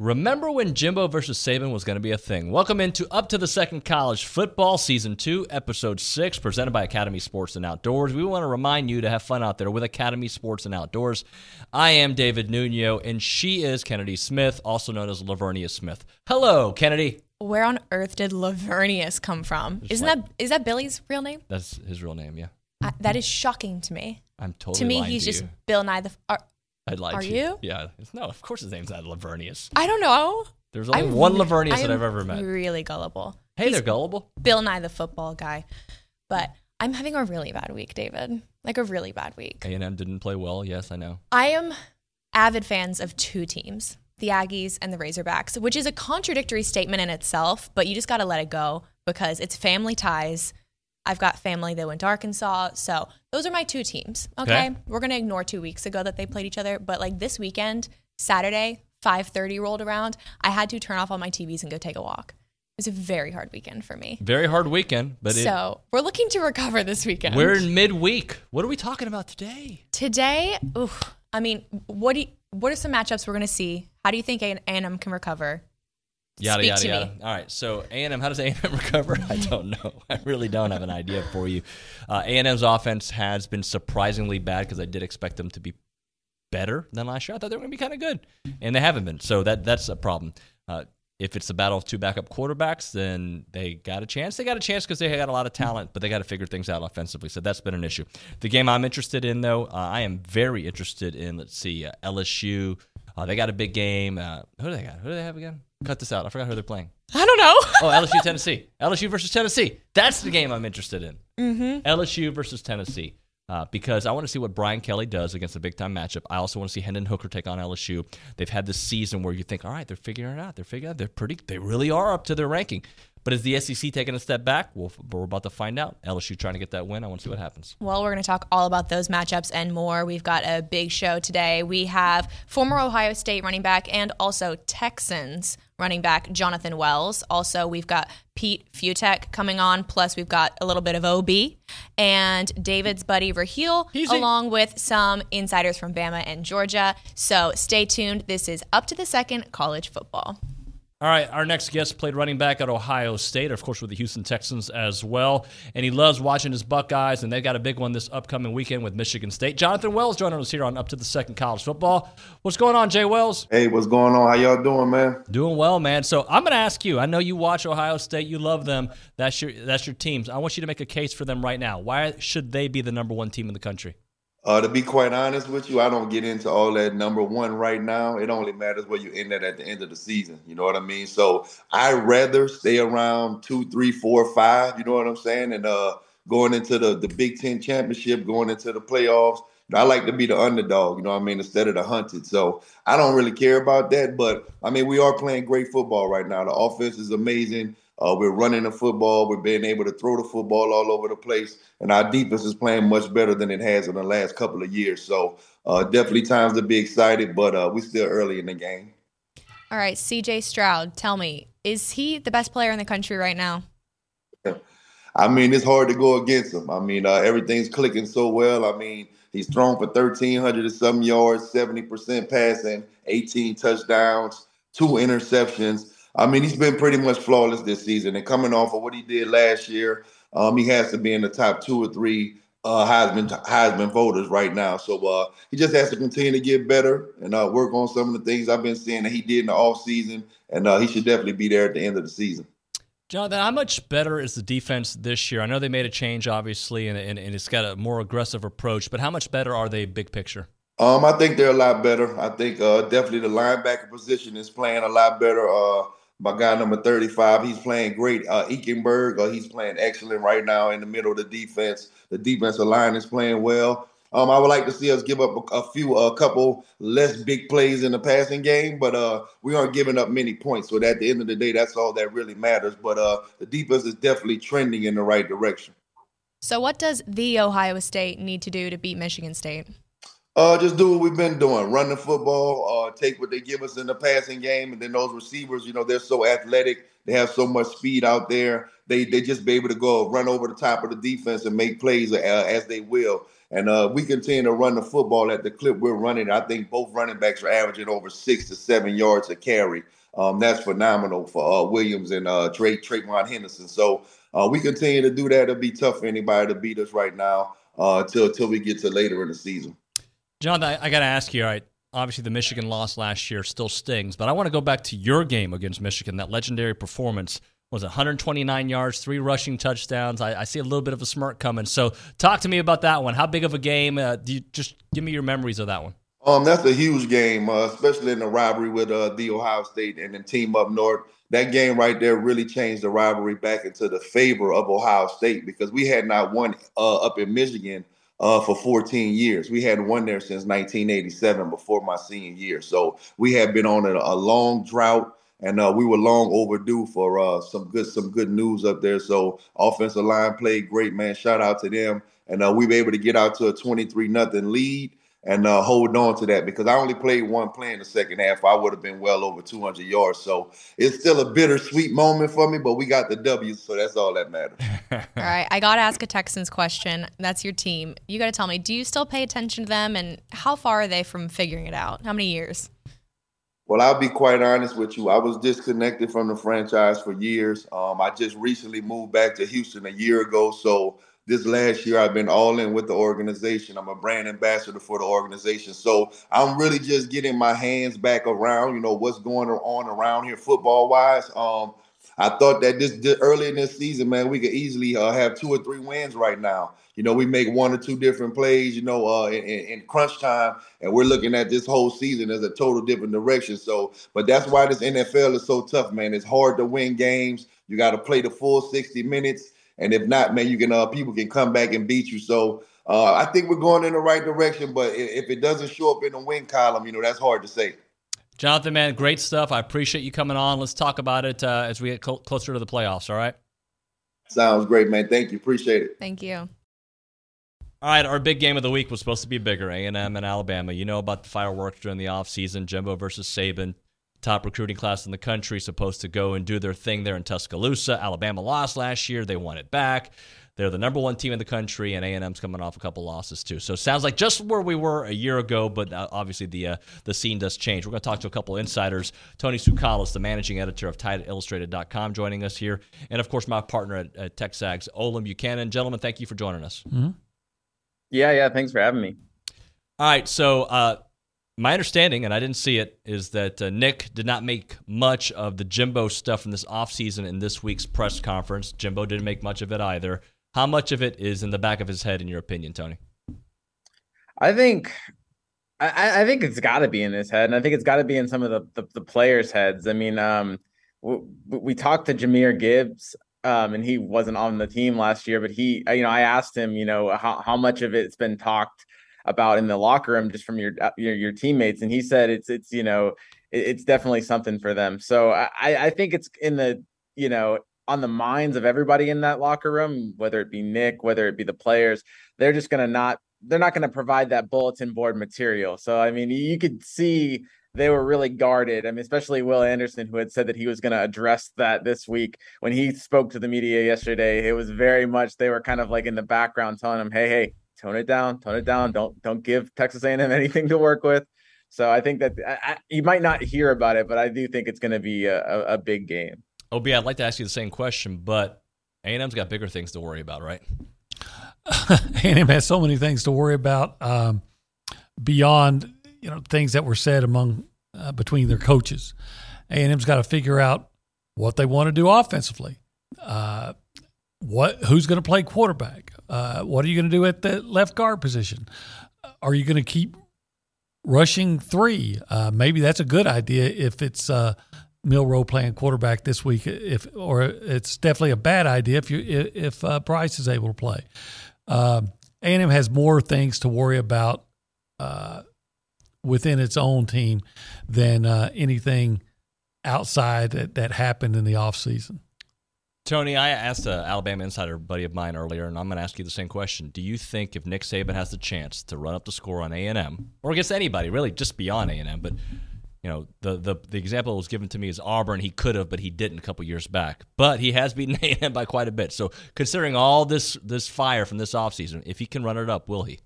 Remember when Jimbo versus Saban was going to be a thing? Welcome into Up to the Second College Football Season 2, Episode 6, presented by Academy Sports and Outdoors. We want to remind you to have fun out there with Academy Sports and Outdoors. I am David Nuno, and she is Kennedy Smith, also known as Lavernia Smith. Hello, Kennedy. Where on earth did Lavernius come from? Isn't like- that is that Billy's real name? That's his real name, yeah. I, that is shocking to me. I'm totally to me, he's to just. Bill Nye the. F- uh, I'd are to you? Yeah. No, of course his name's not Lavernius. I don't know. There's only I'm one re- Lavernius that I'm I've ever met. Really gullible. Hey, He's they're gullible. Bill Nye the football guy, but I'm having a really bad week, David. Like a really bad week. A&M didn't play well. Yes, I know. I am avid fans of two teams, the Aggies and the Razorbacks, which is a contradictory statement in itself, but you just got to let it go because it's family ties. I've got family that went to Arkansas. So those are my two teams. Okay. Okay. We're going to ignore two weeks ago that they played each other. But like this weekend, Saturday, 5.30 rolled around. I had to turn off all my TVs and go take a walk. It was a very hard weekend for me. Very hard weekend, but it, so we're looking to recover this weekend. we're in midweek. What are we talking about today? Today, oof, I mean, what do you, what are some matchups we're going to see? How do you think A&M can recover? Yada Speak yada to yada. me. All right. So A and M, how does A and M recover? I don't know. I really don't have an idea for you. Uh, A and M's offense has been surprisingly bad because I did expect them to be better than last year. I thought they were going to be kind of good, and they haven't been. So that that's a problem. Uh, if it's the battle of two backup quarterbacks, then they got a chance. They got a chance because they got a lot of talent, but they got to figure things out offensively. So that's been an issue. The game I'm interested in, though, uh, I am very interested in. Let's see, uh, LSU. Uh, they got a big game. Uh, who do they got? Who do they have again? Cut this out. I forgot who they're playing. I don't know. Oh, LSU Tennessee. LSU versus Tennessee. That's the game I'm interested in. mm-hmm. LSU versus Tennessee. Uh, because I want to see what Brian Kelly does against a big time matchup. I also want to see Hendon Hooker take on LSU. They've had this season where you think, all right, they're figuring it out. They're figuring it out. They're pretty. They really are up to their ranking. But is the SEC taking a step back? Well, we're about to find out. LSU trying to get that win. I want to see what happens. Well, we're going to talk all about those matchups and more. We've got a big show today. We have former Ohio State running back and also Texans running back Jonathan Wells. Also, we've got Pete Fiutak coming on. Plus, we've got a little bit of OB and David's buddy Raheel, Easy. along with some insiders from Bama and Georgia. So stay tuned. This is up to the second college football. All right, our next guest played running back at Ohio State, of course, with the Houston Texans as well. And he loves watching his Buckeyes, and they've got a big one this upcoming weekend with Michigan State. Jonathan Wells joining us here on Up to the Second College Football. What's going on, Jay Wells? Hey, what's going on? How y'all doing, man? Doing well, man. So I'm going to ask you. I know you watch Ohio State. You love them. That's your that's your teams. I want you to make a case for them right now. Why should they be the number one team in the country? Uh, to be quite honest with you, I don't get into all that number one right now. It only matters where you end at at the end of the season. You know what I mean? So I'd rather stay around two, three, four, five. You know what I'm saying? And uh, going into the the Big Ten championship, going into the playoffs. I like to be the underdog, you know what I mean, instead of the hunted. So I don't really care about that. But I mean, we are playing great football right now. The offense is amazing. Uh, we're running the football. We're being able to throw the football all over the place, and our defense is playing much better than it has in the last couple of years. So uh, definitely times to be excited, but uh, we're still early in the game. All right, CJ Stroud, tell me, is he the best player in the country right now? I mean, it's hard to go against him. I mean, uh, everything's clicking so well. I mean, he's thrown for 1,300 and some yards, 70% passing, 18 touchdowns, two interceptions. I mean, he's been pretty much flawless this season. And coming off of what he did last year, um, he has to be in the top two or three uh, Heisman Heisman voters right now. So uh, he just has to continue to get better and uh, work on some of the things I've been seeing that he did in the offseason. And uh, he should definitely be there at the end of the season. Jonathan, how much better is the defense this year? I know they made a change, obviously, and, and, and it's got a more aggressive approach, but how much better are they big picture? Um, I think they're a lot better. I think uh, definitely the linebacker position is playing a lot better. Uh, my guy number 35, he's playing great. Uh, Eichenberg, uh, he's playing excellent right now in the middle of the defense. The defensive line is playing well. Um, I would like to see us give up a, a few, a couple less big plays in the passing game, but uh, we aren't giving up many points. So at the end of the day, that's all that really matters. But uh, the defense is definitely trending in the right direction. So, what does the Ohio State need to do to beat Michigan State? Uh, just do what we've been doing: run the football, uh, take what they give us in the passing game, and then those receivers, you know, they're so athletic, they have so much speed out there. They they just be able to go run over the top of the defense and make plays uh, as they will. And uh, we continue to run the football at the clip we're running. I think both running backs are averaging over six to seven yards a carry. Um, that's phenomenal for uh, Williams and uh, Trey TreVeyon Henderson. So uh, we continue to do that. It'll be tough for anybody to beat us right now uh, till till we get to later in the season. John, I, I got to ask you. All right, obviously the Michigan loss last year still stings, but I want to go back to your game against Michigan. That legendary performance was 129 yards, three rushing touchdowns. I, I, see a little bit of a smirk coming. So talk to me about that one. How big of a game? Uh, do you just give me your memories of that one? Um, that's a huge game, uh, especially in the rivalry with uh, the Ohio State and the team up north. That game right there really changed the rivalry back into the favor of Ohio State because we had not won uh, up in Michigan uh, for 14 years. We hadn't won there since 1987 before my senior year. So we had been on a, a long drought and uh, we were long overdue for uh, some good some good news up there. So offensive line played great, man. Shout out to them, and uh, we were able to get out to a twenty three nothing lead and uh, hold on to that because I only played one play in the second half. I would have been well over 200 yards. So it's still a bittersweet moment for me, but we got the W, so that's all that matters. all right. I got to ask a Texans question. That's your team. You got to tell me, do you still pay attention to them and how far are they from figuring it out? How many years? Well, I'll be quite honest with you. I was disconnected from the franchise for years. Um, I just recently moved back to Houston a year ago. So this last year, I've been all in with the organization. I'm a brand ambassador for the organization. So I'm really just getting my hands back around, you know, what's going on around here football wise. Um, I thought that this, this, early in this season, man, we could easily uh, have two or three wins right now. You know, we make one or two different plays, you know, uh, in, in, crunch time, and we're looking at this whole season as a total different direction. So, but that's why this NFL is so tough, man. It's hard to win games. You got to play the full 60 minutes, and if not, man, you can uh, people can come back and beat you. So, uh, I think we're going in the right direction. But if it doesn't show up in the win column, you know, that's hard to say. Jonathan, man, great stuff. I appreciate you coming on. Let's talk about it uh, as we get cl- closer to the playoffs. All right. Sounds great, man. Thank you. Appreciate it. Thank you. All right, our big game of the week was supposed to be bigger, A&M and Alabama. You know about the fireworks during the offseason, Jimbo versus Saban, top recruiting class in the country, supposed to go and do their thing there in Tuscaloosa. Alabama lost last year. They won it back. They're the number one team in the country, and A&M's coming off a couple losses too. So it sounds like just where we were a year ago, but uh, obviously the uh, the scene does change. We're going to talk to a couple insiders. Tony Tsoukalas, the managing editor of TideIllustrated.com, joining us here, and of course my partner at, at TexAgs, Olin Buchanan. Gentlemen, thank you for joining us. Mm-hmm. Yeah, yeah. Thanks for having me. All right, so. Uh, my understanding, and I didn't see it, is that uh, Nick did not make much of the Jimbo stuff from this offseason in this week's press conference. Jimbo didn't make much of it either. How much of it is in the back of his head, in your opinion, Tony? I think, I, I think it's got to be in his head, and I think it's got to be in some of the, the, the players' heads. I mean, um, we, we talked to Jahmyr Gibbs, um, and he wasn't on the team last year, but he, you know, I asked him, you know, how how much of it's been talked about in the locker room just from your uh, your, your teammates, and he said it's it's you know it's definitely something for them. So I I think it's in the you know on the minds of everybody in that locker room, whether it be Nick, whether it be the players, they're just going to not they're not going to provide that bulletin board material. So I mean, you could see they were really guarded. I mean, especially Will Anderson, who had said that he was going to address that this week when he spoke to the media yesterday. It was very much they were kind of like in the background telling him, "Hey, hey, tone it down, tone it down. Don't don't give Texas A&M anything to work with." So I think that I, I, you might not hear about it, but I do think it's going to be a, a, a big game. OB, I'd like to ask you the same question, but A&M's got bigger things to worry about, right? A&M has so many things to worry about um, beyond you know things that were said among uh, between their coaches. A&M's got to figure out what they want to do offensively. Uh, what who's going to play quarterback? Uh, what are you going to do at the left guard position? Are you going to keep rushing three? Uh, maybe that's a good idea if it's uh, Milroe playing quarterback this week, if or it's definitely a bad idea if you if uh, Bryce is able to play. Um, A&M has more things to worry about uh, within its own team than uh, anything outside that, that happened in the offseason. Tony, I asked an Alabama insider buddy of mine earlier, and I'm going to ask you the same question. Do you think if Nick Saban has the chance to run up the score on A and M, or against anybody, really, just beyond A and M, but you know, the, the the example that was given to me is Auburn. He could have, but he didn't a couple years back. But he has beaten A and M by quite a bit. So considering all this this fire from this offseason, if he can run it up, will he?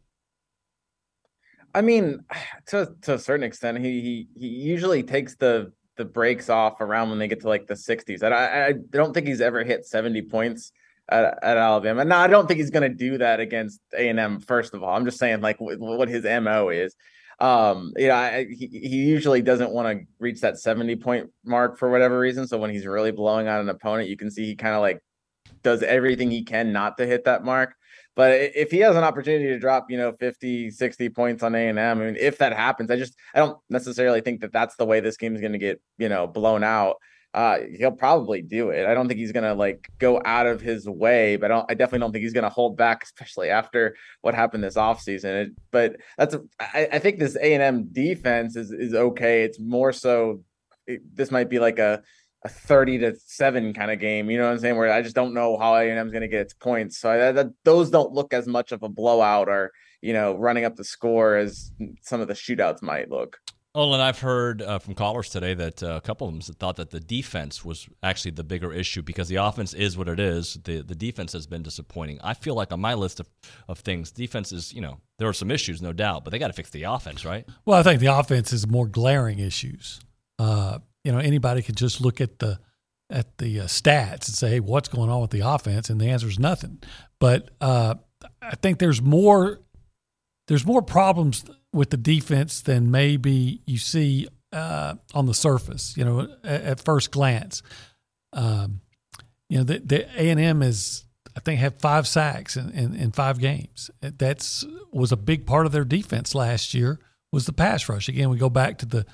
I mean, to to a certain extent, he he he usually takes the the breaks off around when they get to like the 60s. I I don't think he's ever hit 70 points at, at Alabama. No, I don't think he's going to do that against A and M. First of all, I'm just saying like what his mo is. Um, you know, I, he, he usually doesn't want to reach that 70 point mark for whatever reason. So when he's really blowing out an opponent, you can see he kind of like does everything he can not to hit that mark. But if he has an opportunity to drop, you know, 50, 60 points on A&M, I mean, if that happens, I just, I don't necessarily think that that's the way this game is going to get, you know, blown out. Uh, he'll probably do it. I don't think he's going to like go out of his way, but I, don't, I definitely don't think he's going to hold back, especially after what happened this offseason. But that's, a, I, I think this A&M defense is, is okay. It's more so, it, this might be like a, a 30 to 7 kind of game you know what i'm saying where i just don't know how a&m's going to get its points so I, that, those don't look as much of a blowout or you know running up the score as some of the shootouts might look well, and I've heard uh, from callers today that uh, a couple of them thought that the defense was actually the bigger issue because the offense is what it is. The the defense has been disappointing. I feel like on my list of, of things, defense is, you know, there are some issues, no doubt, but they got to fix the offense, right? Well, I think the offense is more glaring issues. Uh, you know anybody could just look at the at the uh, stats and say, hey, what's going on with the offense? And the answer is nothing. But uh, I think there's more there's more problems with the defense than maybe you see uh, on the surface. You know, at, at first glance, um, you know the A and M is I think have five sacks in, in, in five games. That's was a big part of their defense last year was the pass rush. Again, we go back to the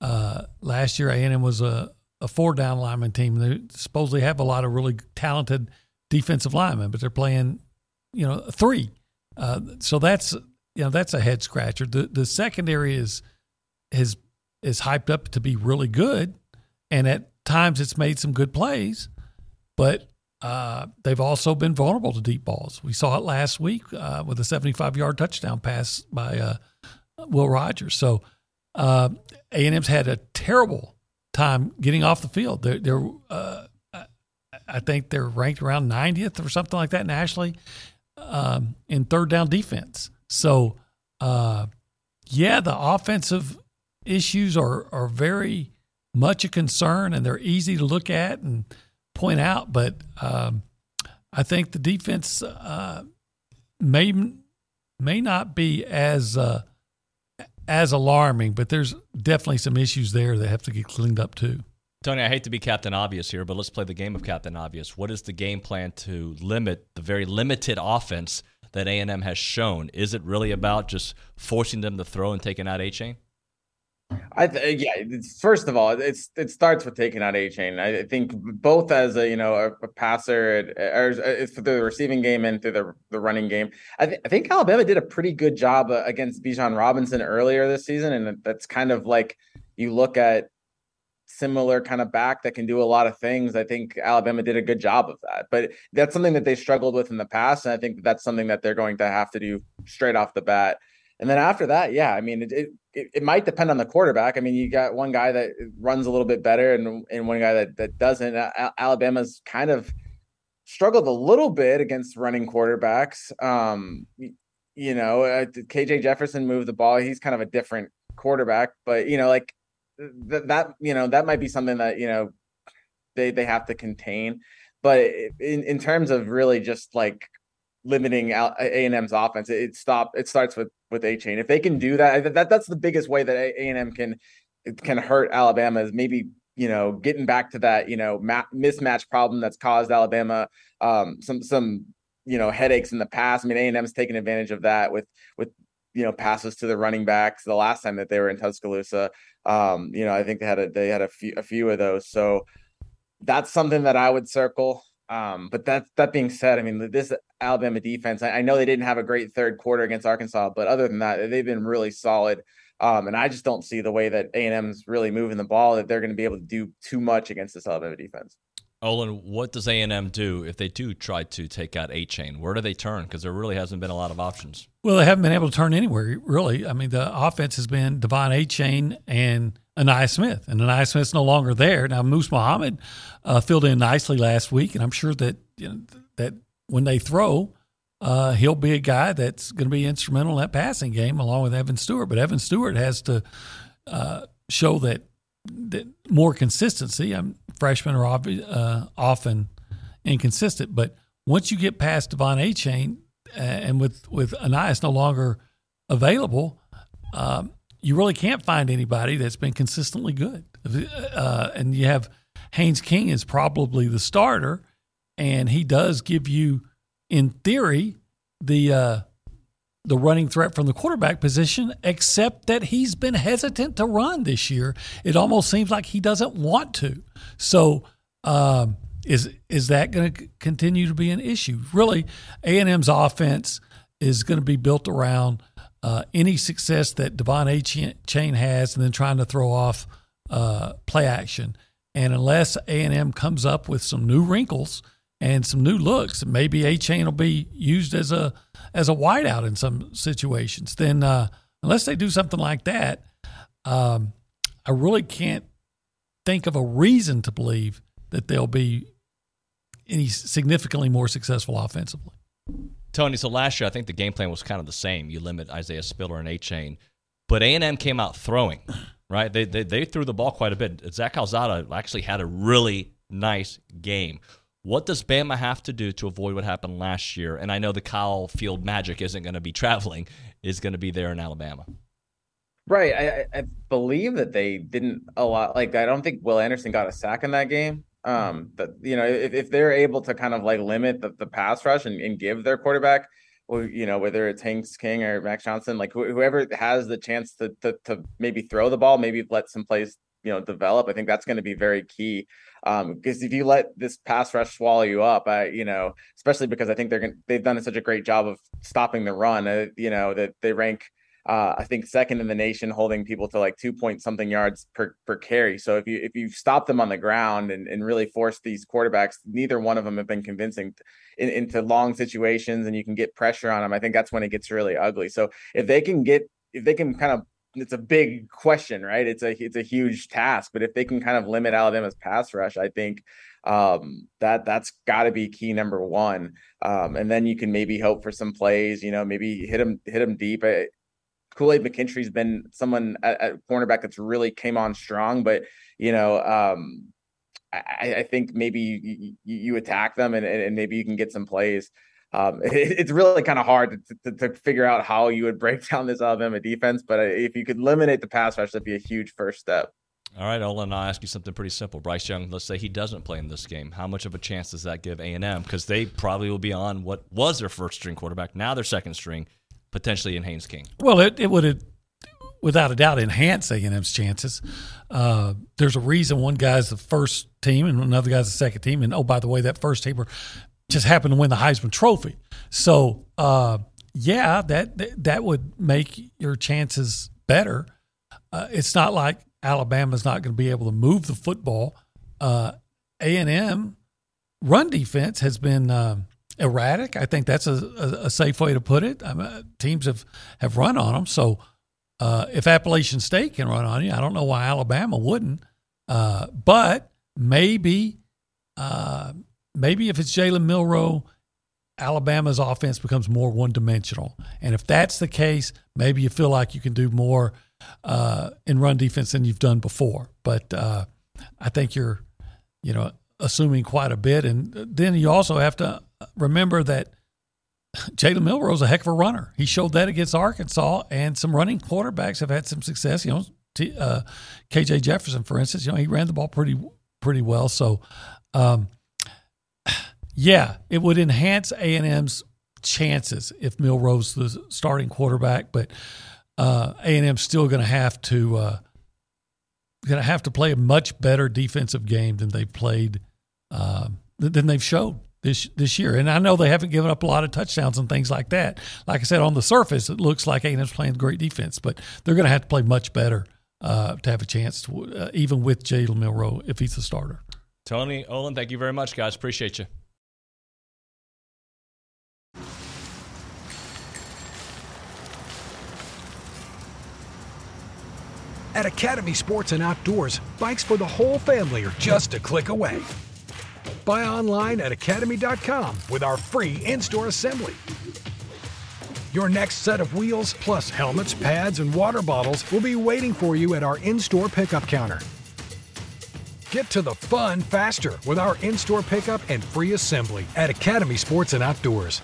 uh, last year, A&M was a, a four down lineman team. They supposedly have a lot of really talented defensive linemen, but they're playing, you know, three. Uh, so that's you know that's a head scratcher. The the secondary is is is hyped up to be really good, and at times it's made some good plays, but uh, they've also been vulnerable to deep balls. We saw it last week uh, with a 75 yard touchdown pass by uh, Will Rogers. So uh, A&M's had a terrible time getting off the field. They're, they're uh, I think they're ranked around 90th or something like that nationally um, in third down defense. So, uh, yeah, the offensive issues are are very much a concern, and they're easy to look at and point out. But um, I think the defense uh, may may not be as uh, as alarming, but there's definitely some issues there that have to get cleaned up too. Tony, I hate to be Captain Obvious here, but let's play the game of Captain Obvious. What is the game plan to limit the very limited offense that A&M has shown? Is it really about just forcing them to throw and taking out Achane? I th- yeah. first of all, it's it starts with taking out Achane. I think both as a you know a, a passer or through the receiving game and through the the running game. I, th- I think Alabama did a pretty good job uh, against Bijan Robinson earlier this season, and that's kind of like you look at similar kind of back that can do a lot of things. I think Alabama did a good job of that, but that's something that they struggled with in the past, and I think that's something that they're going to have to do straight off the bat. And then after that, yeah, I mean, it, it, it might depend on the quarterback. I mean, you got one guy that runs a little bit better and, and one guy that, that doesn't. Alabama's kind of struggled a little bit against running quarterbacks. Um, you know, uh, KJ Jefferson moved the ball. He's kind of a different quarterback, but you know, like th- that, you know, that might be something that, you know, they, they have to contain. But in, in terms of really just like limiting A and M's offense. It, stop. It starts with with Achane. If they can do that, that that's the biggest way that A and M can can hurt Alabama is maybe you know getting back to that you know ma- mismatch problem that's caused Alabama um, some some you know headaches in the past. I mean A and M's taken advantage of that with with you know passes to the running backs the last time that they were in Tuscaloosa. Um, you know I think they had a they had a few a few of those. So that's something that I would circle. Um, but that that being said, I mean, this Alabama defense, I, I, know they didn't have a great third quarter against Arkansas, but other than that, they've been really solid. Um, and I just don't see the way that A and M's really moving the ball that they're going to be able to do too much against this Alabama defense. Olin, what does A and M do if they do try to take out Achane? Where do they turn? Because there really hasn't been a lot of options. Well, they haven't been able to turn anywhere really. I mean, the offense has been De'Von Achane and Ainias Smith, and Ainias Smith's no longer there now. Moose Muhammad uh, filled in nicely last week, and I'm sure that you know, that when they throw, uh, he'll be a guy that's going to be instrumental in that passing game along with Evan Stewart. But Evan Stewart has to uh, show that that more consistency. I'm freshmen are uh, often inconsistent, but once you get past De'Von Achane uh, and with with Ainias no longer available, um, you really can't find anybody that's been consistently good. Uh, and you have Haynes King is probably the starter, and he does give you, in theory, the uh, the running threat from the quarterback position, except that he's been hesitant to run this year. It almost seems like he doesn't want to. So, um, is is that going to continue to be an issue? Really, A and M's offense is going to be built around uh, any success that De'Von A. Chain has, and then trying to throw off uh, play action. And unless A and M comes up with some new wrinkles and some new looks, maybe Achane will be used as a as a wideout in some situations. Then, uh, unless they do something like that, um, I really can't think of a reason to believe that they'll be any significantly more successful offensively. Tony, so last year I think the game plan was kind of the same. You limit Isaiah Spiller and Achane, but A and M came out throwing, right? They, they they threw the ball quite a bit. Zach Calzada actually had a really nice game. What does Bama have to do to avoid what happened last year? And I know the Kyle Field Magic isn't going to be traveling; is going to be there in Alabama. Right. I, I believe that they didn't a lot. Like, I don't think Will Anderson got a sack in that game. Um, that you know, if, if they're able to kind of like limit the, the pass rush and, and give their quarterback, well, you know, whether it's Haynes King or Max Johnson, like wh- whoever has the chance to, to to maybe throw the ball, maybe let some plays you know develop. I think that's going to be very key. Um, because if you let this pass rush swallow you up, I, you know, especially because I think they're gonna, they've done such a great job of stopping the run. Uh, you know that they rank uh, I think second in the nation, holding people to like two point something yards per, per carry. So if you if you stop them on the ground and, and really force these quarterbacks, neither one of them have been convincing in, into long situations, and you can get pressure on them. I think that's when it gets really ugly. So if they can get if they can kind of it's a big question, right? It's a it's a huge task, but if they can kind of limit Alabama's pass rush, I think um, that that's got to be key number one. Um, and then you can maybe hope for some plays, you know, maybe hit them hit them deep. I, Kool Aid McKinstry's been someone at, at, cornerback that's really came on strong, but you know, um, I, I, think maybe you, you, attack them and, and maybe you can get some plays. Um, it, it's really kind of hard to, to, to, figure out how you would break down this Alabama defense, but if you could eliminate the pass rush, that'd be a huge first step. All right, Olin, I'll ask you something pretty simple. Bryce Young, let's say he doesn't play in this game. How much of a chance does that give A&M? Because they probably will be on what was their first string quarterback, now their second string potentially in Haynes King? Well, it, it would without a doubt, enhance A&M's chances. Uh, there's a reason one guy's the first team and another guy's the second team. And oh, by the way, that first teamer just happened to win the Heisman Trophy. So, uh, yeah, that that would make your chances better. Uh, it's not like Alabama's not going to be able to move the football. Uh, A and M run defense has been um, erratic. I think that's a, a, a safe way to put it. I mean, teams have, have run on them. So uh, if Appalachian State can run on you, I don't know why Alabama wouldn't. Uh, but maybe, uh, maybe if it's Jalen Milroe, Alabama's offense becomes more one dimensional. And if that's the case, maybe you feel like you can do more uh, in run defense than you've done before. But uh, I think you're, you know, assuming quite a bit. And then you also have to remember that Jalen Milroe's a heck of a runner. He showed that against Arkansas, and some running quarterbacks have had some success. You know, T, uh, KJ Jefferson, for instance, you know he ran the ball pretty pretty well. So, um, yeah, it would enhance A and M's chances if Milroe's the starting quarterback, but uh, A and M's still going to have to uh, going to have to play a much better defensive game than they've played uh, than they've showed this this year. And I know they haven't given up a lot of touchdowns and things like that. Like I said, on the surface, it looks like A&M's playing great defense, but they're going to have to play much better uh, to have a chance to, uh, even with Jalen Milroe if he's a starter. Tony Olin, thank you very much, guys. Appreciate you. At Academy Sports and Outdoors, bikes for the whole family are just a click away. Buy online at academy.com with our free in store assembly. Your next set of wheels, plus helmets, pads, and water bottles, will be waiting for you at our in store pickup counter. Get to the fun faster with our in store pickup and free assembly at Academy Sports and Outdoors.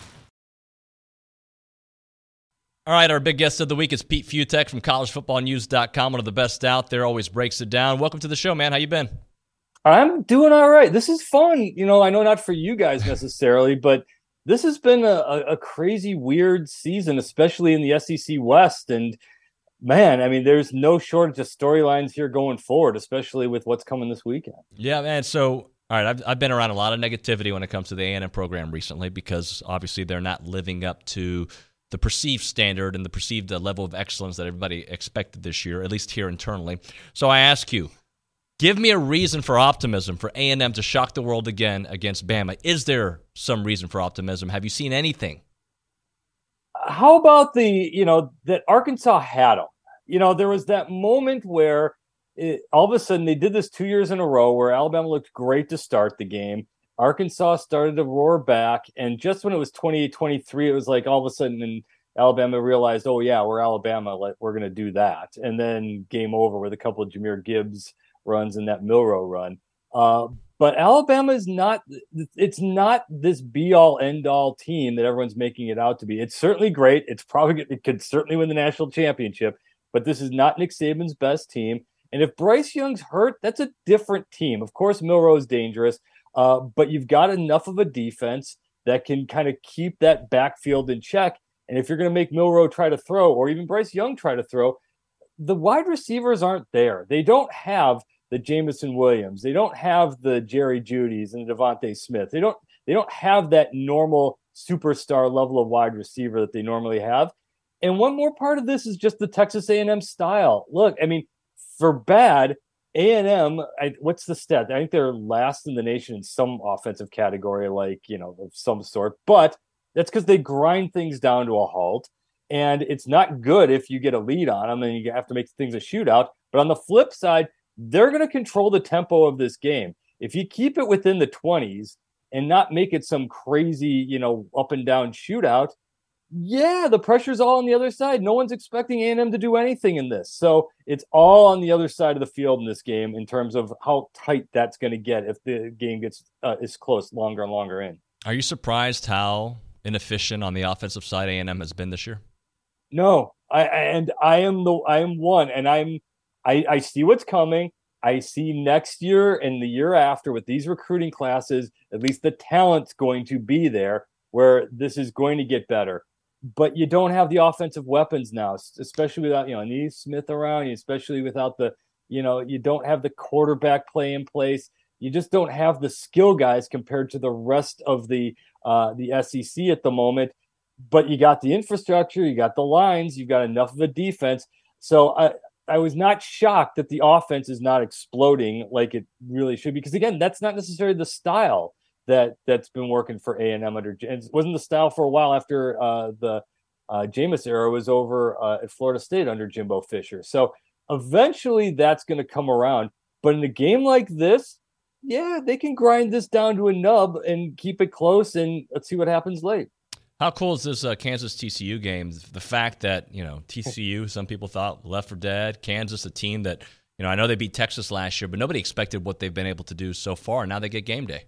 All right, our big guest of the week is Pete Fiutak from collegefootballnews.com, one of the best out there, always breaks it down. Welcome to the show, man. How you been? I'm doing all right. This is fun. You know, I know not for you guys necessarily, but this has been a, a, crazy, weird season, especially in the SEC West. And man, I mean, there's no shortage of storylines here going forward, especially with what's coming this weekend. Yeah, man. So, all right, I've, I've been around a lot of negativity when it comes to the A&M program recently because obviously they're not living up to the perceived standard and the perceived level of excellence that everybody expected this year, at least here internally. So I ask you, give me a reason for optimism for A&M to shock the world again against Bama. Is there some reason for optimism? Have you seen anything? How about the, you know, that Arkansas had them? You know, there was that moment where it, all of a sudden they did this two years in a row where Alabama looked great to start the game. Arkansas started to roar back. And just when it was 28 23, it was like all of a sudden, and Alabama realized, oh, yeah, we're Alabama. Like, we're going to do that. And then game over with a couple of Jahmyr Gibbs runs and that Milroe run. Uh, but Alabama is not, it's not this be all end all team that everyone's making it out to be. It's certainly great. It's probably, it could certainly win the national championship, but this is not Nick Saban's best team. And if Bryce Young's hurt, that's a different team. Of course, Milroe is dangerous. Uh, but you've got enough of a defense that can kind of keep that backfield in check. And if you're going to make Milroe try to throw, or even Bryce Young try to throw, the wide receivers aren't there. They don't have the Jameson Williams. They don't have the Jerry Jeudy's and the DeVonta Smith. They don't. They don't have that normal superstar level of wide receiver that they normally have. And one more part of this is just the Texas A&M style. Look, I mean, for bad, a&M, I, what's the stat? I think they're last in the nation in some offensive category, like, you know, of some sort. But that's because they grind things down to a halt. And it's not good if you get a lead on them and you have to make things a shootout. But on the flip side, they're going to control the tempo of this game. If you keep it within the 20s and not make it some crazy, you know, up and down shootout, yeah, the pressure's all on the other side. No one's expecting A&M to do anything in this. So it's all on the other side of the field in this game in terms of how tight that's going to get if the game gets uh, is close longer and longer in. Are you surprised how inefficient on the offensive side A&M has been this year? No, I and I am the I am one, and I'm I, I see what's coming. I see next year and the year after with these recruiting classes, at least the talent's going to be there where this is going to get better but you don't have the offensive weapons now, especially without you know Smith around, especially without the you know you don't have the quarterback play in place. You just don't have the skill guys compared to the rest of the uh, the SEC at the moment. But you got the infrastructure, you got the lines, you've got enough of a defense. So I I was not shocked that the offense is not exploding like it really should, because again, that's not necessarily the style that that's been working for A and M under. It wasn't the style for a while after uh, the uh, Jameis era was over uh, at Florida State under Jimbo Fisher. So eventually that's going to come around. But in a game like this, yeah, they can grind this down to a nub and keep it close, and let's see what happens late. How cool is this uh, Kansas TCU game? The fact that you know TCU, some people thought left for dead. Kansas, a team that you know I know they beat Texas last year, but nobody expected what they've been able to do so far. And now they get game day.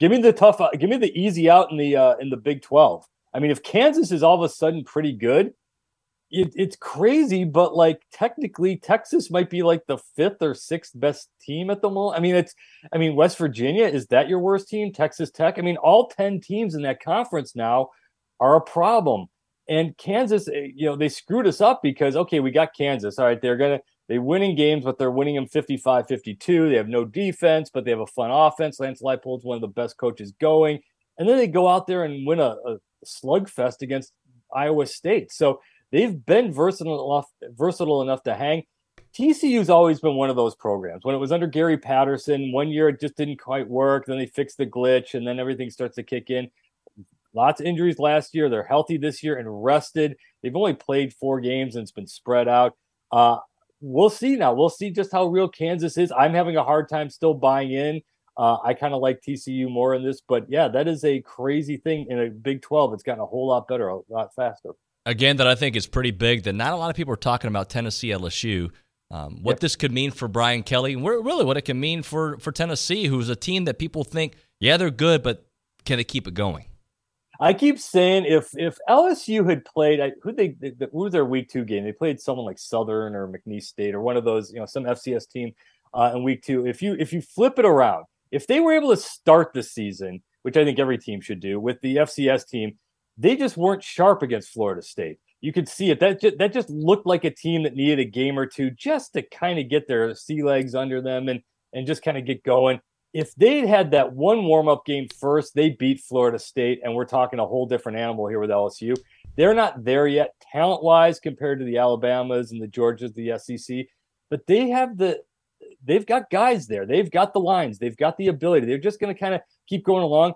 Give me the tough. Uh, give me the easy out in the uh, in the Big Twelve. I mean, if Kansas is all of a sudden pretty good, it, it's crazy. But like technically, Texas might be like the fifth or sixth best team at the moment. I mean, it's. I mean, West Virginia is that your worst team? Texas Tech. I mean, all ten teams in that conference now are a problem. And Kansas, eh, you know, they screwed us up because okay, we got Kansas. All right, they're gonna they're winning games, but they're winning them 55 52. They have no defense, but they have a fun offense. Lance Leipold's one of the best coaches going. And then they go out there and win a, a slugfest against Iowa State. So they've been versatile enough, versatile enough to hang. TCU's always been one of those programs. When it was under Gary Patterson, one year it just didn't quite work. Then they fixed the glitch, and then everything starts to kick in. Lots of injuries last year. They're healthy this year and rested. They've only played four games and it's been spread out. Uh, we'll see now. We'll see just how real Kansas is. I'm having a hard time still buying in. Uh, I kind of like TCU more in this, but yeah, that is a crazy thing in a Big 12. It's gotten a whole lot better, a lot faster. Again, that I think is pretty big. That not a lot of people are talking about Tennessee LSU. Um, what yep. this could mean for Brian Kelly, and really what it can mean for for Tennessee, who's a team that people think, yeah, they're good, but can they keep it going? I keep saying if if LSU had played, who they who was their week two game? They played someone like Southern or McNeese State or one of those, you know, some FCS team uh, in week two. If you if you flip it around, if they were able to start the season, which I think every team should do, with the FCS team, they just weren't sharp against Florida State you could see it. That that just looked like a team that needed a game or two just to kind of get their sea legs under them and and just kind of get going. If they'd had that one warm up game first, they beat Florida State, and we're talking a whole different animal here with LSU. They're not there yet, talent wise, compared to the Alabamas and the Georgias, the SEC, but they have the they've got guys there. They've got the lines. They've got the ability. They're just going to kind of keep going along.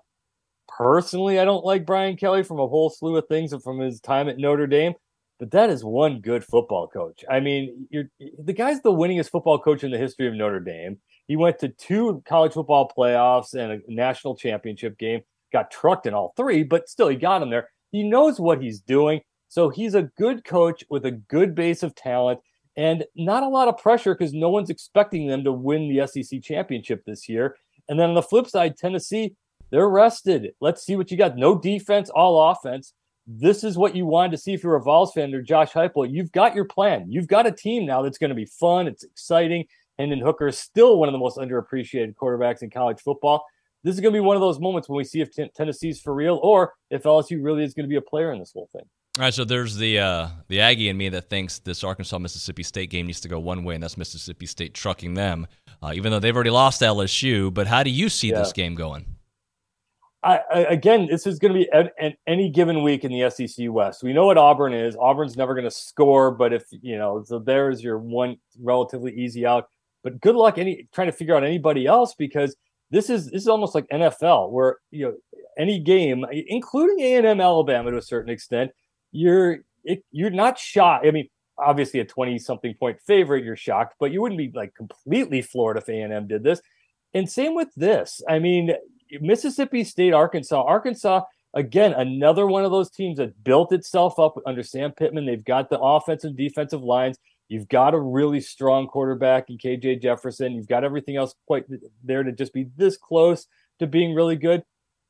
Personally, I don't like Brian Kelly from a whole slew of things and from his time at Notre Dame, but that is one good football coach. I mean, you're the guy's the winningest football coach in the history of Notre Dame. He went to two college football playoffs and a national championship game, got trucked in all three, but still he got him there. He knows what he's doing. So he's a good coach with a good base of talent and not a lot of pressure because no one's expecting them to win the SEC championship this year. And then on the flip side, Tennessee, they're rested. Let's see what you got. No defense, all offense. This is what you wanted to see if you're a Vols fan or Josh Heupel. You've got your plan. You've got a team now that's going to be fun. It's exciting. Hendon Hooker is still one of the most underappreciated quarterbacks in college football. This is going to be one of those moments when we see if t- Tennessee's for real or if LSU really is going to be a player in this whole thing. All right, so there's the uh, the Aggie in me that thinks this Arkansas Mississippi State game needs to go one way, and that's Mississippi State trucking them, uh, even though they've already lost LSU. But how do you see yeah. this game going? I, I, again, this is going to be at, at, any given week in the SEC West. We know what Auburn is. Auburn's never going to score, but if you know, so there's your one relatively easy out. But good luck any trying to figure out anybody else because this is this is almost like NFL, where you know any game, including A and M Alabama to a certain extent, you're it, you're not shocked. I mean, obviously a twenty something point favorite, you're shocked, but you wouldn't be like completely floored if A and M did this. And same with this. I mean, Mississippi State, Arkansas, Arkansas, again, another one of those teams that built itself up under Sam Pittman. They've got the offensive defensive lines. You've got a really strong quarterback in KJ Jefferson. You've got everything else quite there to just be this close to being really good.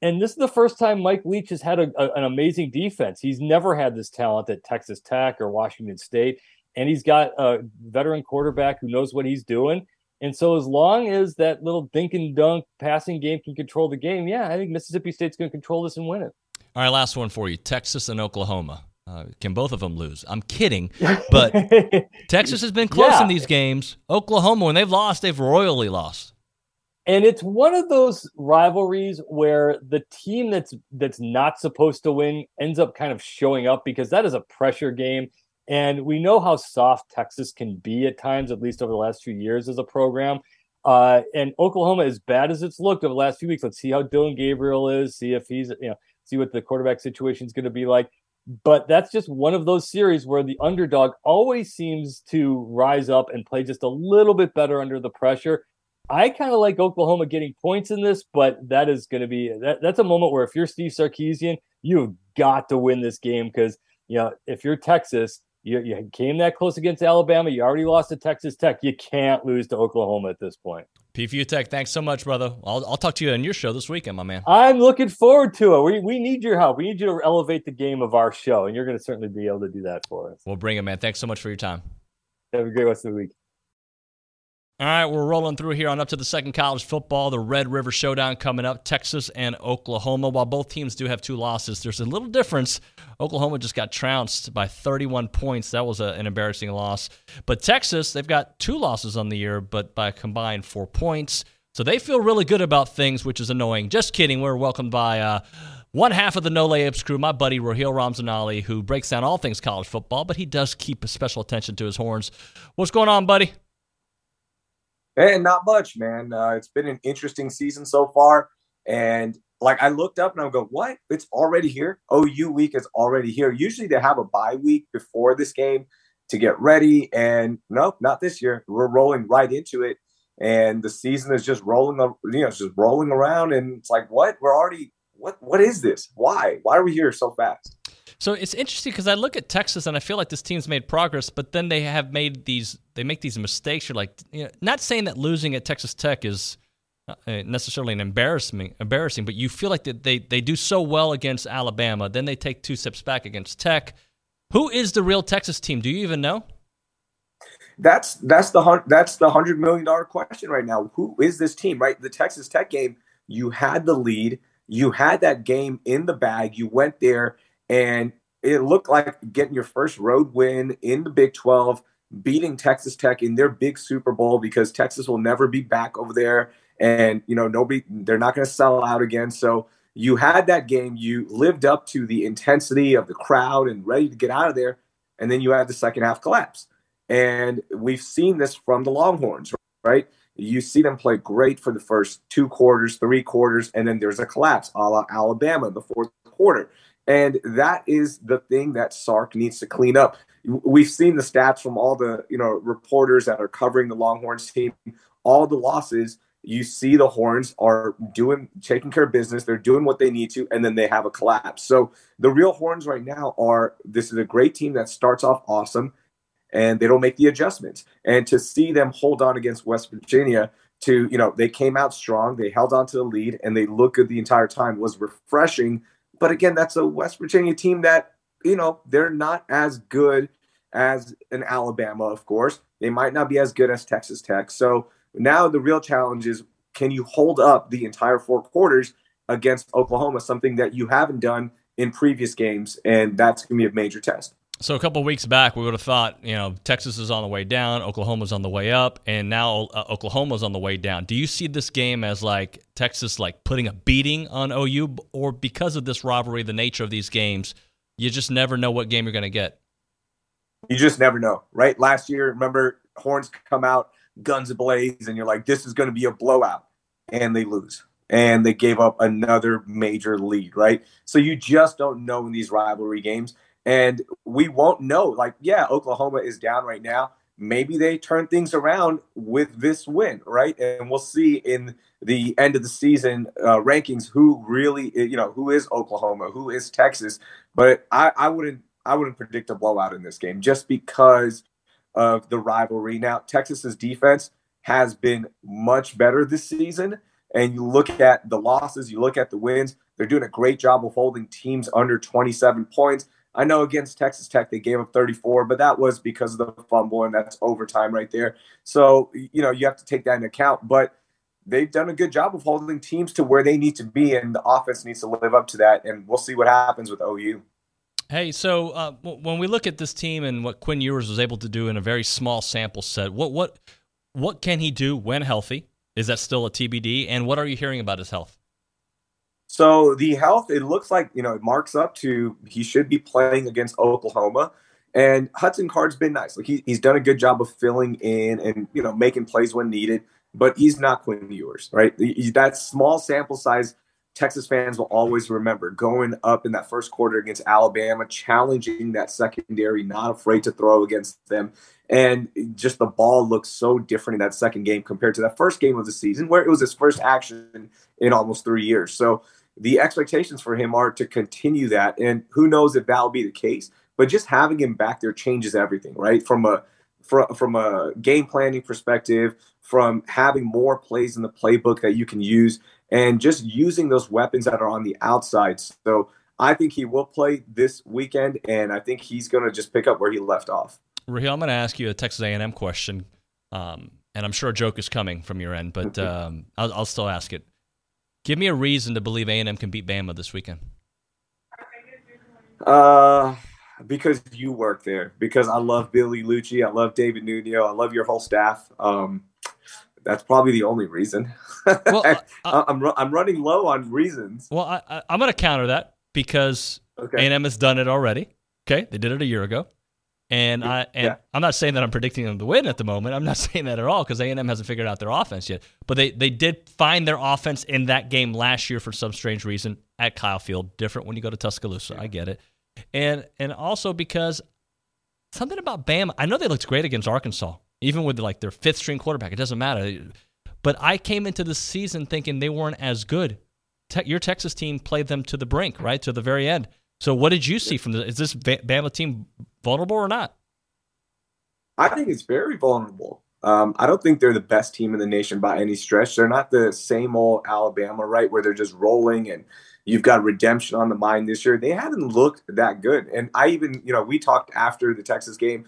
And this is the first time Mike Leach has had a, a, an amazing defense. He's never had this talent at Texas Tech or Washington State. And he's got a veteran quarterback who knows what he's doing. And so, as long as that little dink and dunk passing game can control the game, yeah, I think Mississippi State's going to control this and win it. All right, last one for you Texas and Oklahoma. Uh, can both of them lose? I'm kidding, but Texas has been close yeah. in these games. Oklahoma, when they've lost, they've royally lost. And it's one of those rivalries where the team that's that's not supposed to win ends up kind of showing up because that is a pressure game. And we know how soft Texas can be at times, at least over the last few years as a program. Uh, and Oklahoma, as bad as it's looked over the last few weeks, let's see how Dillon Gabriel is, see if he's, you know, see what the quarterback situation is going to be like. But that's just one of those series where the underdog always seems to rise up and play just a little bit better under the pressure. I kind of like Oklahoma getting points in this, but that is going to be that, that's a moment where if you're Steve Sarkisian, you've got to win this game because you know if you're Texas, you, you came that close against Alabama. You already lost to Texas Tech. You can't lose to Oklahoma at this point. PFU Tech, thanks so much, brother. I'll, I'll talk to you on your show this weekend, my man. I'm looking forward to it. We, we need your help. We need you to elevate the game of our show, and you're going to certainly be able to do that for us. We'll bring it, man. Thanks so much for your time. Have a great rest of the week. All right, we're rolling through here on up to the second college football. The Red River Showdown coming up, Texas and Oklahoma. While both teams do have two losses, there's a little difference. Oklahoma just got trounced by 31 points. That was a, an embarrassing loss. But Texas, they've got two losses on the year, but by combined four points. So they feel really good about things, which is annoying. Just kidding. We're welcomed by uh, one half of the No Layups crew, my buddy Raheel Ramzanali, who breaks down all things college football, but he does keep a special attention to his horns. What's going on, buddy? And not much, man. Uh, it's been an interesting season so far. And like I looked up and I'm go, what? It's already here. OU week is already here. Usually they have a bye week before this game to get ready. And nope, not this year. We're rolling right into it. And the season is just rolling, you know, just rolling around. And it's like, what? We're already, what? What is this? Why? Why are we here so fast? So it's interesting because I look at Texas and I feel like this team's made progress, but then they have made these they make these mistakes. You're like, you know, not saying that losing at Texas Tech is uh, necessarily an embarrassment, embarrassing, but you feel like that they they do so well against Alabama, then they take two steps back against Tech. Who is the real Texas team? Do you even know? That's that's the that's the hundred million dollar question right now. Who is this team? Right, the Texas Tech game. You had the lead. You had that game in the bag. You went there and it looked like getting your first road win in the Big 12, beating Texas Tech in their big Super Bowl because Texas will never be back over there. And, you know, nobody, they're not going to sell out again. So you had that game. You lived up to the intensity of the crowd and ready to get out of there. And then you had the second half collapse. And we've seen this from the Longhorns, right? You see them play great for the first two quarters, three quarters, and then there's a collapse a la Alabama in the fourth quarter. And that is the thing that Sark needs to clean up. We've seen the stats from all the you know reporters that are covering the Longhorns team. All the losses, you see the Horns are doing taking care of business. They're doing what they need to, and then they have a collapse. So the real Horns right now are this is a great team that starts off awesome, and they don't make the adjustments. And to see them hold on against West Virginia to you know they came out strong, they held on to the lead, and they looked good the entire time was refreshing but again, that's a West Virginia team that, you know, they're not as good as an Alabama, of course. They might not be as good as Texas Tech. So now the real challenge is can you hold up the entire four quarters against Oklahoma, something that you haven't done in previous games? And that's going to be a major test. So a couple weeks back, we would have thought, you know, Texas is on the way down, Oklahoma's on the way up, and now uh, Oklahoma's on the way down. Do you see this game as like Texas like putting a beating on OU, or because of this rivalry, the nature of these games, you just never know what game you're going to get? You just never know, right? Last year, remember horns come out, guns ablaze, and you're like, this is going to be a blowout, and they lose and they gave up another major lead, right? So you just don't know in these rivalry games. And we won't know. Like, yeah, Oklahoma is down right now. Maybe they turn things around with this win, right? And we'll see in the end of the season uh, rankings who really, you know, who is Oklahoma, who is Texas. But I, I wouldn't, I wouldn't predict a blowout in this game just because of the rivalry. Now, Texas's defense has been much better this season. And you look at the losses, you look at the wins, they're doing a great job of holding teams under 27 points. I know against Texas Tech they gave up 34, but that was because of the fumble and that's overtime right there. So, you know, you have to take that into account. But they've done a good job of holding teams to where they need to be, and the offense needs to live up to that. And we'll see what happens with OU. Hey, so uh, when we look at this team and what Quinn Ewers was able to do in a very small sample set, what what what can he do when healthy? Is that still a TBD? And what are you hearing about his health? So the health, it looks like, you know, it marks up to he should be playing against Oklahoma. And Hudson Card's been nice. Like he, he's done a good job of filling in and, you know, making plays when needed, but he's not Quinn Ewers, right? He, that small sample size Texas fans will always remember going up in that first quarter against Alabama, challenging that secondary, not afraid to throw against them. And just the ball looks so different in that second game compared to that first game of the season, where it was his first action in almost three years. So the expectations for him are to continue that. And who knows if that'll be the case. But just having him back there changes everything, right? From a from, from a game planning perspective, from having more plays in the playbook that you can use, and just using those weapons that are on the outside. So I think he will play this weekend, and I think he's going to just pick up where he left off. Raheel, I'm going to ask you a Texas A&M question, um, and I'm sure a joke is coming from your end, but um, I'll, I'll still ask it. Give me a reason to believe A&M can beat Bama this weekend. Uh, because you work there. Because I love Billy Liucci. I love David Nuno. I love your whole staff. Um, That's probably the only reason. Well, I, I- am I'm running low on reasons. Well, I, I, I'm going to counter that because Okay. A&M has done it already. Okay, they did it a year ago, and I and Yeah. I'm not saying that I'm predicting them to win at the moment. I'm not saying that at all because A&M hasn't figured out their offense yet. But they they did find their offense in that game last year for some strange reason at Kyle Field. Different when you go to Tuscaloosa. I get it, and and also because something about Bama. I know they looked great against Arkansas, even with like their fifth string quarterback. It doesn't matter. But I came into the season thinking they weren't as good. Te- your Texas team played them to the brink, right to the very end. So what did you see from the? Is this Ba- Bama team vulnerable or not? I think it's very vulnerable. Um, I don't think they're the best team in the nation by any stretch. They're not the same old Alabama, right, where they're just rolling and you've got redemption on the mind this year. They haven't looked that good. And I even, you know, we talked after the Texas game,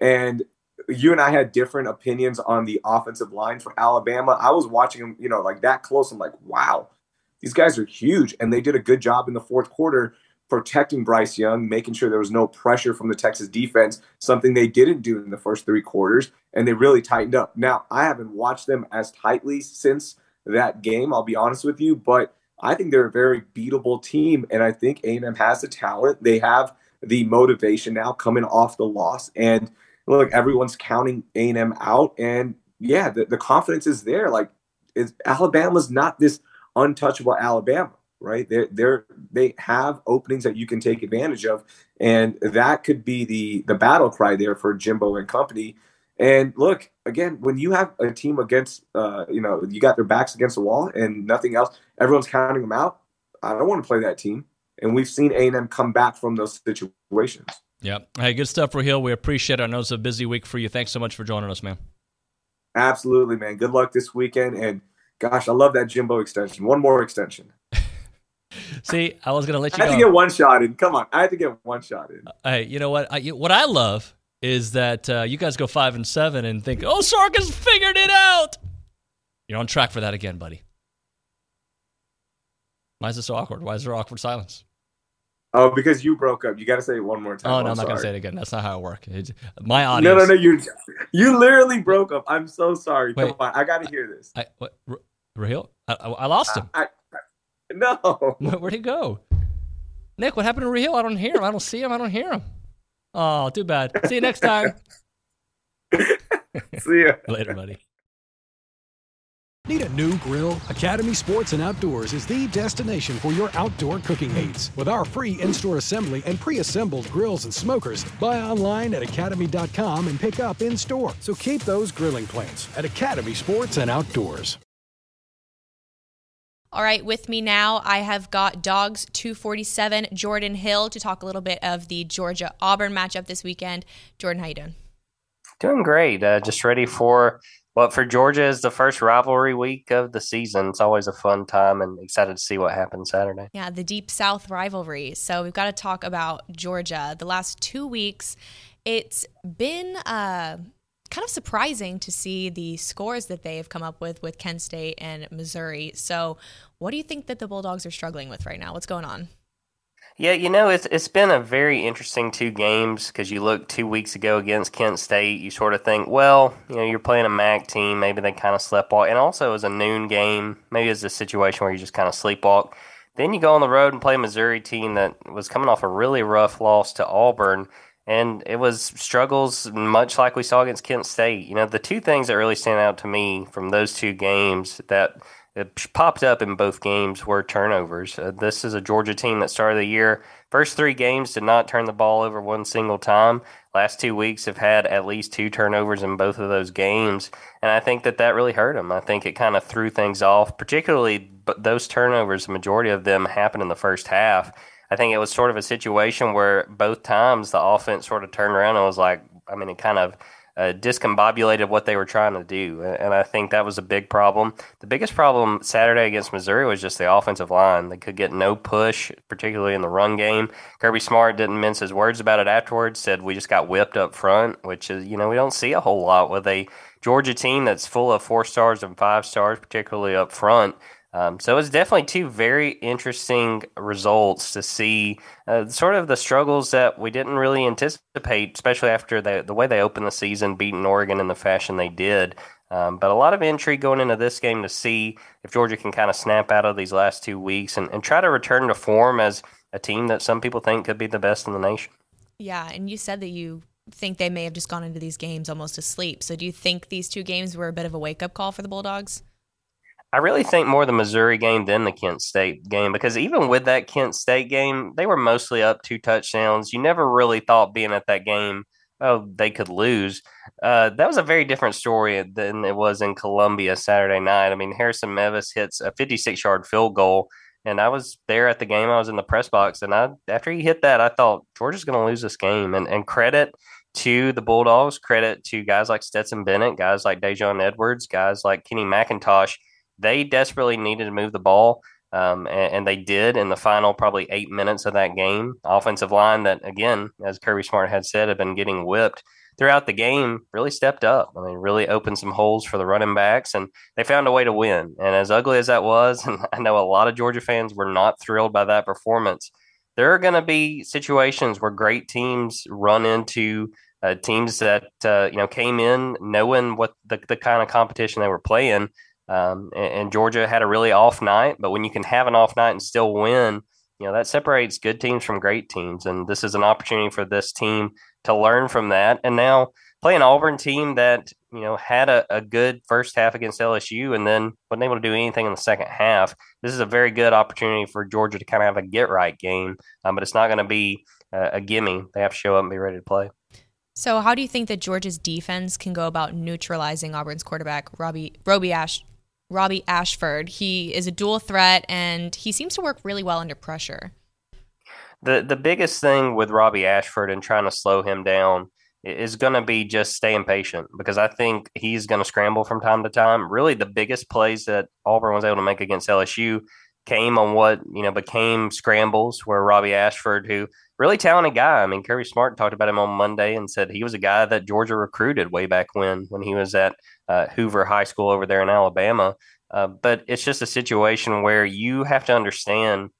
and you and I had different opinions on the offensive line for Alabama. I was watching them, you know, like that close. I'm like, wow, these guys are huge. And they did a good job in the fourth quarter protecting Bryce Young, making sure there was no pressure from the Texas defense, something they didn't do in the first three quarters, and they really tightened up. Now, I haven't watched them as tightly since that game, I'll be honest with you, but I think they're a very beatable team, and I think A&M has the talent. They have the motivation now coming off the loss, and look, everyone's counting A&M out, and yeah, the, the confidence is there. Like, Alabama's not this untouchable Alabama right? They're, they're they have openings that you can take advantage of, and that could be the the battle cry there for Jimbo and company. And look again, when you have a team against, uh, you know, you got their backs against the wall and nothing else, everyone's counting them out. I don't want to play that team, and we've seen A and M come back from those situations. Yeah. Hey, good stuff, Raheel. We appreciate it. I know it's a busy week for you. Thanks so much for joining us, man. Absolutely, man. Good luck this weekend, and gosh, I love that Jimbo extension. One more extension. See, I was gonna let you. I had to get one shot in. Come on, I had to get one shot in. Hey, you know what? I, you- what I love is that uh, you guys go five and seven and think, "Oh, Sark has figured it out." You're on track for that again, buddy. Why is this so awkward? Why is there awkward silence? Oh, because you broke up. You got to say it one more time. Oh no, I'm not sorry. gonna say it again. That's not how it works. It's, my audience. no, no. no. You you literally broke up. I'm so sorry. Wait. Come on, I got to hear this. I, what, Raheel? I, I, I lost him. I, no. Where, where'd he go? Nick, what happened to Raheel? I don't hear him. I don't see him. I don't hear him. Oh, too bad. See you next time. See ya. Later, buddy. Need a new grill? Academy Sports and Outdoors is the destination for your outdoor cooking needs. With our free in store assembly and pre assembled grills and smokers, buy online at academy.com and pick up in store. So keep those grilling plans at Academy Sports and Outdoors. All right, with me now, I have got Dawgs 247 Jordan Hill to talk a little bit of the Georgia Auburn matchup this weekend. Jordan, how you doing? Doing great. Uh, just ready for what for Georgia is the first rivalry week of the season. It's always a fun time and excited to see what happens Saturday. Yeah, the Deep South rivalry. So we've got to talk about Georgia. The last two weeks, it's been uh, kind of surprising to see the scores that they have come up with with Kent State and Missouri. So, what do you think that the Bulldogs are struggling with right now? What's going on? Yeah, you know, it's it's been a very interesting two games because you look two weeks ago against Kent State, you sort of think, well, you know, you're playing a MAC team, maybe they kind of sleepwalk, and also it was a noon game, maybe it's a situation where you just kind of sleepwalk. Then you go on the road and play a Missouri team that was coming off a really rough loss to Auburn, and it was struggles much like we saw against Kent State. You know, the two things that really stand out to me from those two games that popped up in both games were turnovers. Uh, this is a Georgia team that started the year first three games did not turn the ball over one single time. Last two weeks have had at least two turnovers in both of those games, and I think that that really hurt them. I think it kind of threw things off, particularly but those turnovers. The majority of them happened in the first half. I think it was sort of a situation where both times the offense sort of turned around and was like, I mean, it kind of uh, discombobulated what they were trying to do. And I think that was a big problem. The biggest problem Saturday against Missouri was just the offensive line. They could get no push, particularly in the run game. Kirby Smart didn't mince his words about it afterwards, said we just got whipped up front, which is, you know, we don't see a whole lot with a Georgia team that's full of four stars and five stars, particularly up front. Um, so it's definitely two very interesting results to see uh, sort of the struggles that we didn't really anticipate, especially after the, the way they opened the season, beating Oregon in the fashion they did. Um, but a lot of intrigue going into this game to see if Georgia can kind of snap out of these last two weeks and, and try to return to form as a team that some people think could be the best in the nation. Yeah, and you said that you think they may have just gone into these games almost asleep. So do you think these two games were a bit of a wake up call for the Bulldogs? I really think more the Missouri game than the Kent State game because even with that Kent State game, they were mostly up two touchdowns. You never really thought being at that game, oh, they could lose. Uh, that was a very different story than it was in Columbia Saturday night. I mean, Harrison Mevis hits a 56 yard field goal. And I was there at the game. I was in the press box, and I after he hit that, I thought Georgia's going to lose this game. And and credit to the Bulldogs, credit to guys like Stetson Bennett, guys like Daijun Edwards, guys like Kenny McIntosh they desperately needed to move the ball. Um, and, and, they did in the final probably eight minutes of that game. Offensive line that, again, as Kirby Smart had said, had been getting whipped throughout the game, really stepped up. I mean, really opened some holes for the running backs, and they found a way to win. And as ugly as that was, and I know a lot of Georgia fans were not thrilled by that performance, there are going to be situations where great teams run into uh, teams that uh, you know came in knowing what the, the kind of competition they were playing um, and, and, Georgia had a really off night, but when you can have an off night and still win, you know, that separates good teams from great teams. And this is an opportunity for this team to learn from that. And now play an Auburn team that, you know, had a, a good first half against LSU and then wasn't able to do anything in the second half. This is a very good opportunity for Georgia to kind of have a get right game, um, but it's not going to be a, a gimme. They have to show up and be ready to play. So, how do you think that Georgia's defense can go about neutralizing Auburn's quarterback, Robbie Roby Ash Robby Ashford. He is a dual threat and he seems to work really well under pressure. The the biggest thing with Robby Ashford and trying to slow him down is going to be just staying patient because I think he's going to scramble from time to time. Really, the biggest plays that Auburn was able to make against LSU came on what you know became scrambles where Robby Ashford, who really talented guy. I mean, Kirby Smart talked about him on Monday and said he was a guy that Georgia recruited way back when when he was at uh, Hoover High School over there in Alabama. Uh, but it's just a situation where you have to understand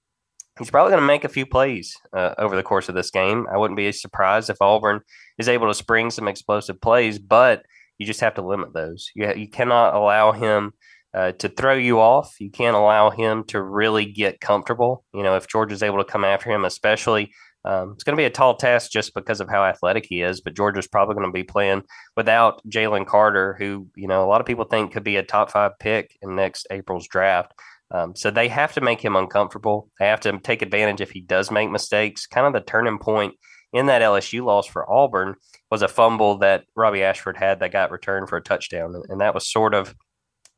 he's probably going to make a few plays uh, over the course of this game. I wouldn't be surprised if Auburn is able to spring some explosive plays, but you just have to limit those. You, you cannot allow him uh, to throw you off. You can't allow him to really get comfortable. You know, if George is able to come after him, especially um, it's going to be a tall task just because of how athletic he is, but Georgia's probably going to be playing without Jalen Carter, who, you know, a lot of people think could be a top five pick in next April's draft. Um, so they have to make him uncomfortable. They have to take advantage if he does make mistakes. Kind of the turning point in that LSU loss for Auburn was a fumble that Robby Ashford had that got returned for a touchdown. And that was sort of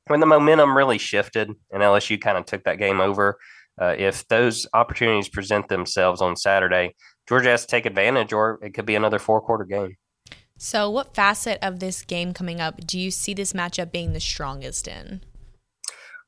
when the momentum really shifted and LSU kind of took that game over uh, if those opportunities present themselves on Saturday, Georgia has to take advantage, or it could be another four quarter game. So, what facet of this game coming up do you see this matchup being the strongest in?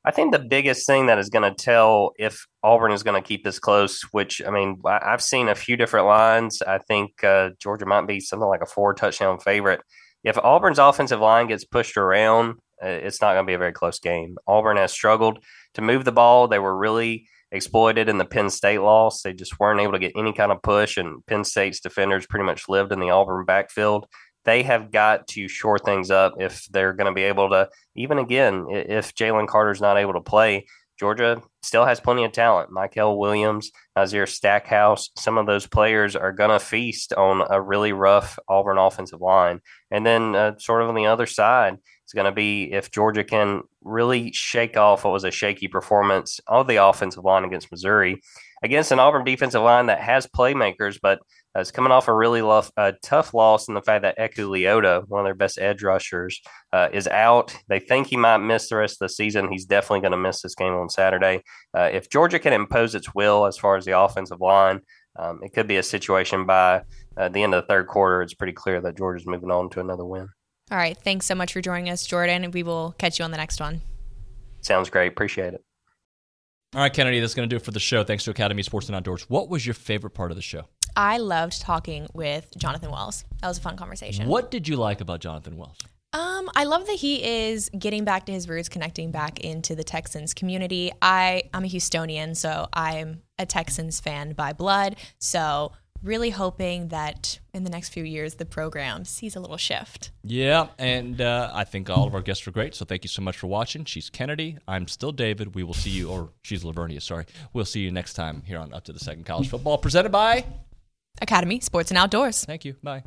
I think the biggest thing that is going to tell if Auburn is going to keep this close, which I mean, I've seen a few different lines. I think uh, Georgia might be something like a four touchdown favorite. If Auburn's offensive line gets pushed around, uh, it's not going to be a very close game. Auburn has struggled to move the ball. They were really exploited in the Penn State loss. They just weren't able to get any kind of push, and Penn State's defenders pretty much lived in the Auburn backfield. They have got to shore things up if they're going to be able to, even again, if Jalen Carter's not able to play. Georgia still has plenty of talent. Mykel Williams, Nazir Stackhouse, some of those players are going to feast on a really rough Auburn offensive line. And then, uh, sort of on the other side, it's going to be if Georgia can really shake off what was a shaky performance of the offensive line against Missouri, against an Auburn defensive line that has playmakers, but is coming off a really uh, tough loss in the fact that Eku Leota, one of their best edge rushers, uh, is out. They think he might miss the rest of the season. He's definitely going to miss this game on Saturday. Uh, if Georgia can impose its will as far as the offensive line, um, it could be a situation by uh, the end of the third quarter. It's pretty clear that Georgia's moving on to another win. All right. Thanks so much for joining us, Jordan. We will catch you on the next one. Sounds great. Appreciate it. All right, Kennedy, that's going to do it for the show. Thanks to Academy Sports and Outdoors. What was your favorite part of the show? I loved talking with Jonathan Wells. That was a fun conversation. What did you like about Jonathan Wells? Um, I love that he is getting back to his roots, connecting back into the Texans community. I I'm a Houstonian, so I'm a Texans fan by blood. So really hoping that in the next few years the program sees a little shift. Yeah, and uh, I think all of our guests were great. So thank you so much for watching. She's Kennedy. I'm still David. We will see you, or she's Lavernia. Sorry. We'll see you next time here on Up to the Second College Football, presented by Academy Sports and Outdoors. Thank you. Bye.